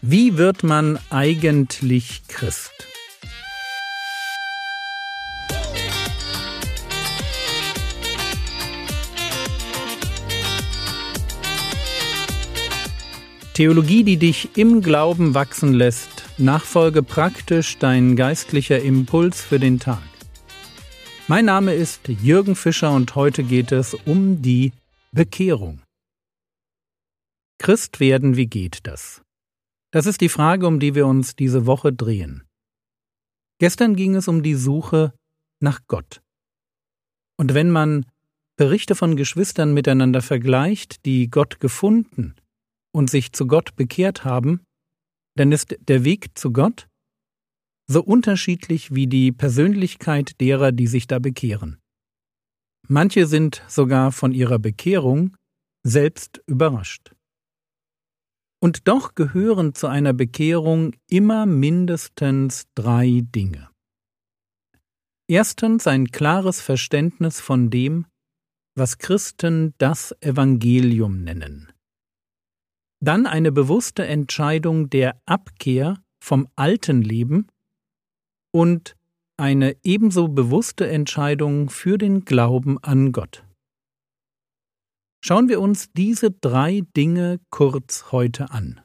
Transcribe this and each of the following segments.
Wie wird man eigentlich Christ? Theologie, die dich im Glauben wachsen lässt, nachfolge praktisch dein geistlicher Impuls für den Tag. Mein Name ist Jürgen Fischer und heute geht es um die Bekehrung. Christ werden, wie geht das? Das ist die Frage, um die wir uns diese Woche drehen. Gestern ging es um die Suche nach Gott. Und wenn man Berichte von Geschwistern miteinander vergleicht, die Gott gefunden und sich zu Gott bekehrt haben, dann ist der Weg zu Gott so unterschiedlich wie die Persönlichkeit derer, die sich da bekehren. Manche sind sogar von ihrer Bekehrung selbst überrascht. Und doch gehören zu einer Bekehrung immer mindestens drei Dinge. Erstens ein klares Verständnis von dem, was Christen das Evangelium nennen. Dann eine bewusste Entscheidung der Abkehr vom alten Leben und eine ebenso bewusste Entscheidung für den Glauben an Gott. Schauen wir uns diese drei Dinge kurz heute an.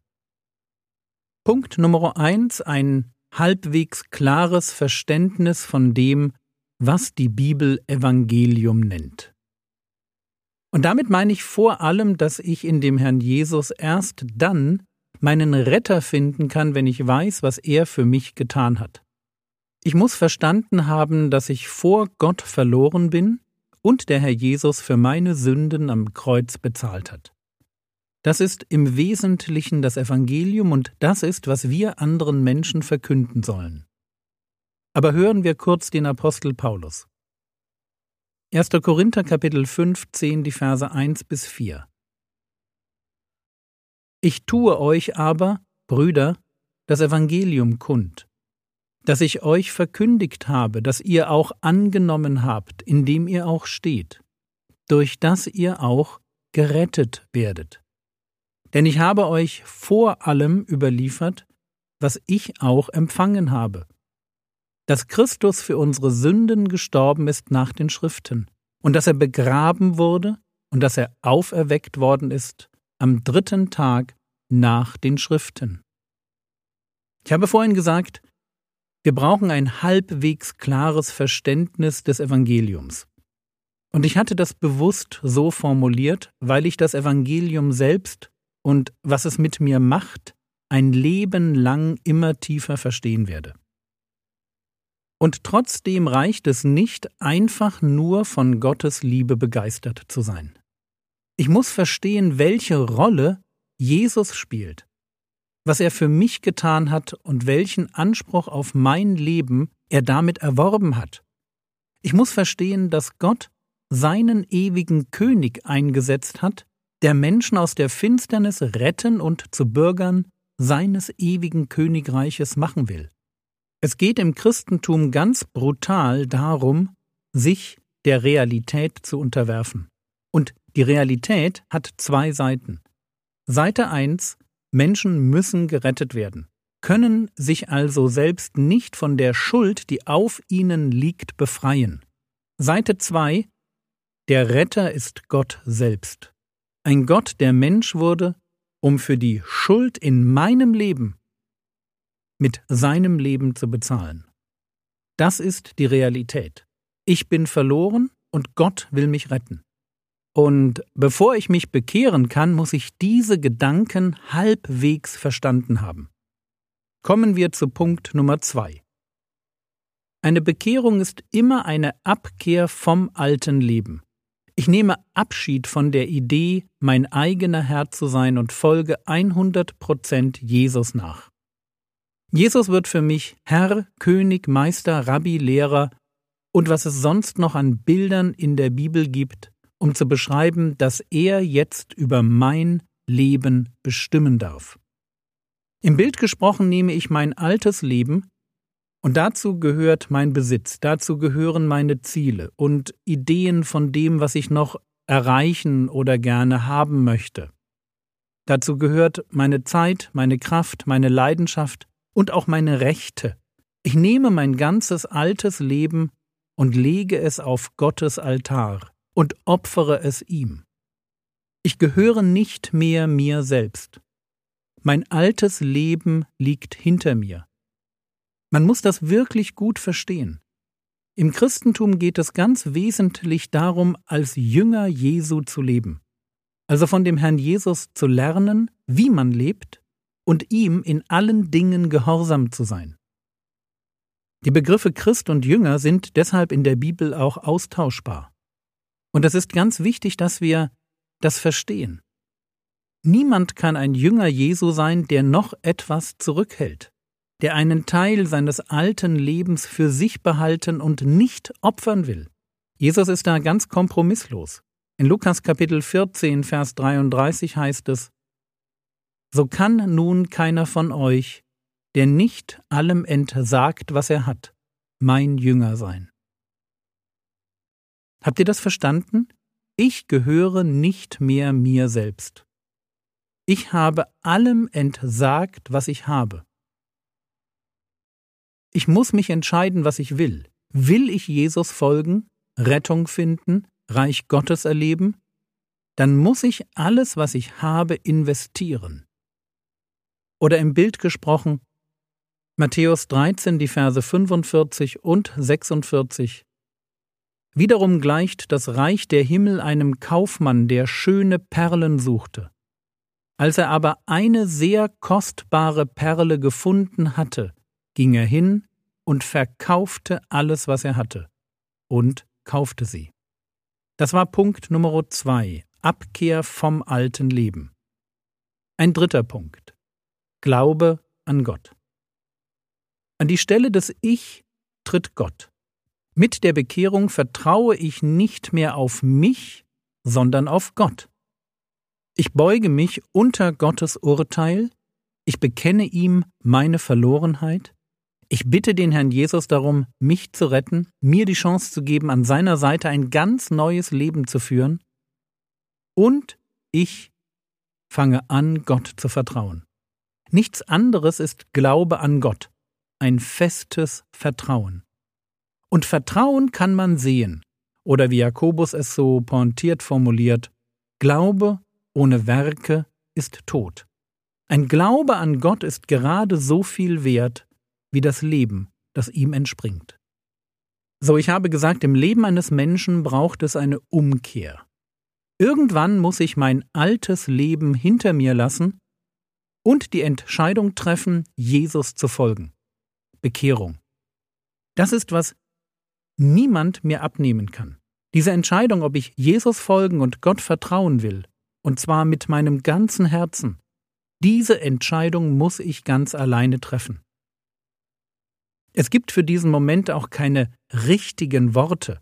Punkt Nummer eins: ein halbwegs klares Verständnis von dem, was die Bibel Evangelium nennt. Und damit meine ich vor allem, dass ich in dem Herrn Jesus erst dann meinen Retter finden kann, wenn ich weiß, was er für mich getan hat. Ich muss verstanden haben, dass ich vor Gott verloren bin und der Herr Jesus für meine Sünden am Kreuz bezahlt hat. Das ist im Wesentlichen das Evangelium und das ist, was wir anderen Menschen verkünden sollen. Aber hören wir kurz den Apostel Paulus. 1. Korinther Kapitel 15, die Verse 1 bis 4. Ich tue euch aber, Brüder, das Evangelium kund, das ich euch verkündigt habe, das ihr auch angenommen habt, indem ihr auch steht, durch das ihr auch gerettet werdet. Denn ich habe euch vor allem überliefert, was ich auch empfangen habe, dass Christus für unsere Sünden gestorben ist nach den Schriften, und dass er begraben wurde und dass er auferweckt worden ist am dritten Tag nach den Schriften. Ich habe vorhin gesagt, wir brauchen ein halbwegs klares Verständnis des Evangeliums. Und ich hatte das bewusst so formuliert, weil ich das Evangelium selbst und was es mit mir macht, ein Leben lang immer tiefer verstehen werde. Und trotzdem reicht es nicht, einfach nur von Gottes Liebe begeistert zu sein. Ich muss verstehen, welche Rolle Jesus spielt was er für mich getan hat und welchen Anspruch auf mein Leben er damit erworben hat. Ich muss verstehen, dass Gott seinen ewigen König eingesetzt hat, der Menschen aus der Finsternis retten und zu Bürgern seines ewigen Königreiches machen will. Es geht im Christentum ganz brutal darum, sich der Realität zu unterwerfen. Und die Realität hat zwei Seiten. Seite 1 Menschen müssen gerettet werden, können sich also selbst nicht von der Schuld, die auf ihnen liegt, befreien. Seite 2 Der Retter ist Gott selbst. Ein Gott, der Mensch wurde, um für die Schuld in meinem Leben mit seinem Leben zu bezahlen. Das ist die Realität. Ich bin verloren und Gott will mich retten. Und bevor ich mich bekehren kann, muss ich diese Gedanken halbwegs verstanden haben. Kommen wir zu Punkt Nummer zwei. Eine Bekehrung ist immer eine Abkehr vom alten Leben. Ich nehme Abschied von der Idee, mein eigener Herr zu sein und folge 100 Prozent Jesus nach. Jesus wird für mich Herr, König, Meister, Rabbi, Lehrer und was es sonst noch an Bildern in der Bibel gibt, um zu beschreiben, dass er jetzt über mein Leben bestimmen darf. Im Bild gesprochen nehme ich mein altes Leben, und dazu gehört mein Besitz, dazu gehören meine Ziele und Ideen von dem, was ich noch erreichen oder gerne haben möchte. Dazu gehört meine Zeit, meine Kraft, meine Leidenschaft und auch meine Rechte. Ich nehme mein ganzes altes Leben und lege es auf Gottes Altar und opfere es ihm. Ich gehöre nicht mehr mir selbst. Mein altes Leben liegt hinter mir. Man muss das wirklich gut verstehen. Im Christentum geht es ganz wesentlich darum, als Jünger Jesu zu leben, also von dem Herrn Jesus zu lernen, wie man lebt und ihm in allen Dingen gehorsam zu sein. Die Begriffe Christ und Jünger sind deshalb in der Bibel auch austauschbar. Und es ist ganz wichtig, dass wir das verstehen. Niemand kann ein Jünger Jesu sein, der noch etwas zurückhält, der einen Teil seines alten Lebens für sich behalten und nicht opfern will. Jesus ist da ganz kompromisslos. In Lukas Kapitel 14, Vers 33 heißt es, So kann nun keiner von euch, der nicht allem entsagt, was er hat, mein Jünger sein. Habt ihr das verstanden? Ich gehöre nicht mehr mir selbst. Ich habe allem entsagt, was ich habe. Ich muss mich entscheiden, was ich will. Will ich Jesus folgen, Rettung finden, Reich Gottes erleben? Dann muss ich alles, was ich habe, investieren. Oder im Bild gesprochen, Matthäus 13, die Verse 45 und 46. Wiederum gleicht das Reich der Himmel einem Kaufmann, der schöne Perlen suchte. Als er aber eine sehr kostbare Perle gefunden hatte, ging er hin und verkaufte alles, was er hatte, und kaufte sie. Das war Punkt Nummer zwei, Abkehr vom alten Leben. Ein dritter Punkt, Glaube an Gott. An die Stelle des Ich tritt Gott. Mit der Bekehrung vertraue ich nicht mehr auf mich, sondern auf Gott. Ich beuge mich unter Gottes Urteil, ich bekenne ihm meine Verlorenheit, ich bitte den Herrn Jesus darum, mich zu retten, mir die Chance zu geben, an seiner Seite ein ganz neues Leben zu führen, und ich fange an, Gott zu vertrauen. Nichts anderes ist Glaube an Gott, ein festes Vertrauen. Und Vertrauen kann man sehen, oder wie Jakobus es so pointiert formuliert, Glaube ohne Werke ist tot. Ein Glaube an Gott ist gerade so viel wert wie das Leben, das ihm entspringt. So, ich habe gesagt, im Leben eines Menschen braucht es eine Umkehr. Irgendwann muss ich mein altes Leben hinter mir lassen und die Entscheidung treffen, Jesus zu folgen. Bekehrung. Das ist, was niemand mir abnehmen kann. Diese Entscheidung, ob ich Jesus folgen und Gott vertrauen will, und zwar mit meinem ganzen Herzen, diese Entscheidung muss ich ganz alleine treffen. Es gibt für diesen Moment auch keine richtigen Worte,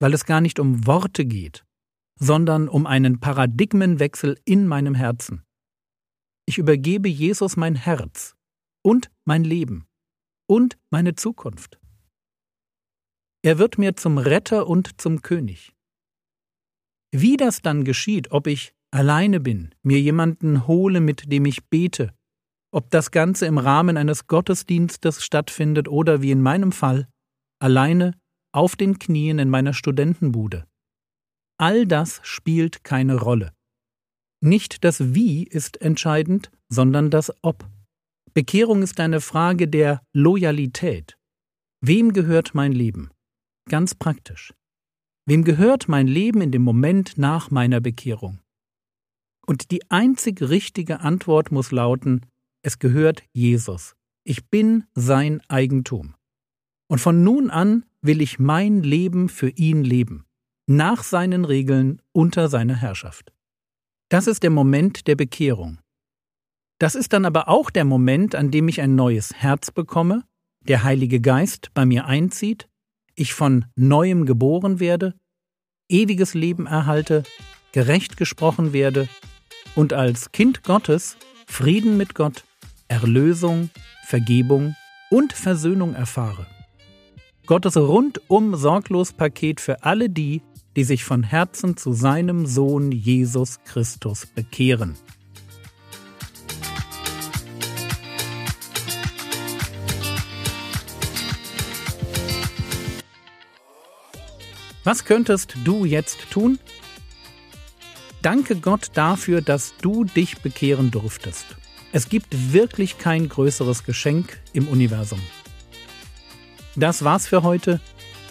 weil es gar nicht um Worte geht, sondern um einen Paradigmenwechsel in meinem Herzen. Ich übergebe Jesus mein Herz und mein Leben und meine Zukunft. Er wird mir zum Retter und zum König. Wie das dann geschieht, ob ich alleine bin, mir jemanden hole, mit dem ich bete, ob das Ganze im Rahmen eines Gottesdienstes stattfindet oder wie in meinem Fall, alleine auf den Knien in meiner Studentenbude. All das spielt keine Rolle. Nicht das Wie ist entscheidend, sondern das Ob. Bekehrung ist eine Frage der Loyalität. Wem gehört mein Leben? Ganz praktisch. Wem gehört mein Leben in dem Moment nach meiner Bekehrung? Und die einzig richtige Antwort muss lauten, es gehört Jesus. Ich bin sein Eigentum. Und von nun an will ich mein Leben für ihn leben, nach seinen Regeln, unter seiner Herrschaft. Das ist der Moment der Bekehrung. Das ist dann aber auch der Moment, an dem ich ein neues Herz bekomme, der Heilige Geist bei mir einzieht ich von neuem geboren werde, ewiges Leben erhalte, gerecht gesprochen werde und als Kind Gottes Frieden mit Gott, Erlösung, Vergebung und Versöhnung erfahre. Gottes rundum sorglos Paket für alle die, die sich von Herzen zu seinem Sohn Jesus Christus bekehren. Was könntest du jetzt tun? Danke Gott dafür, dass du dich bekehren durftest. Es gibt wirklich kein größeres Geschenk im Universum. Das war's für heute.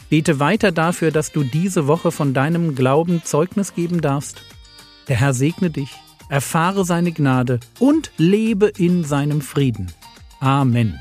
Bete weiter dafür, dass du diese Woche von deinem Glauben Zeugnis geben darfst. Der Herr segne dich, erfahre seine Gnade und lebe in seinem Frieden. Amen.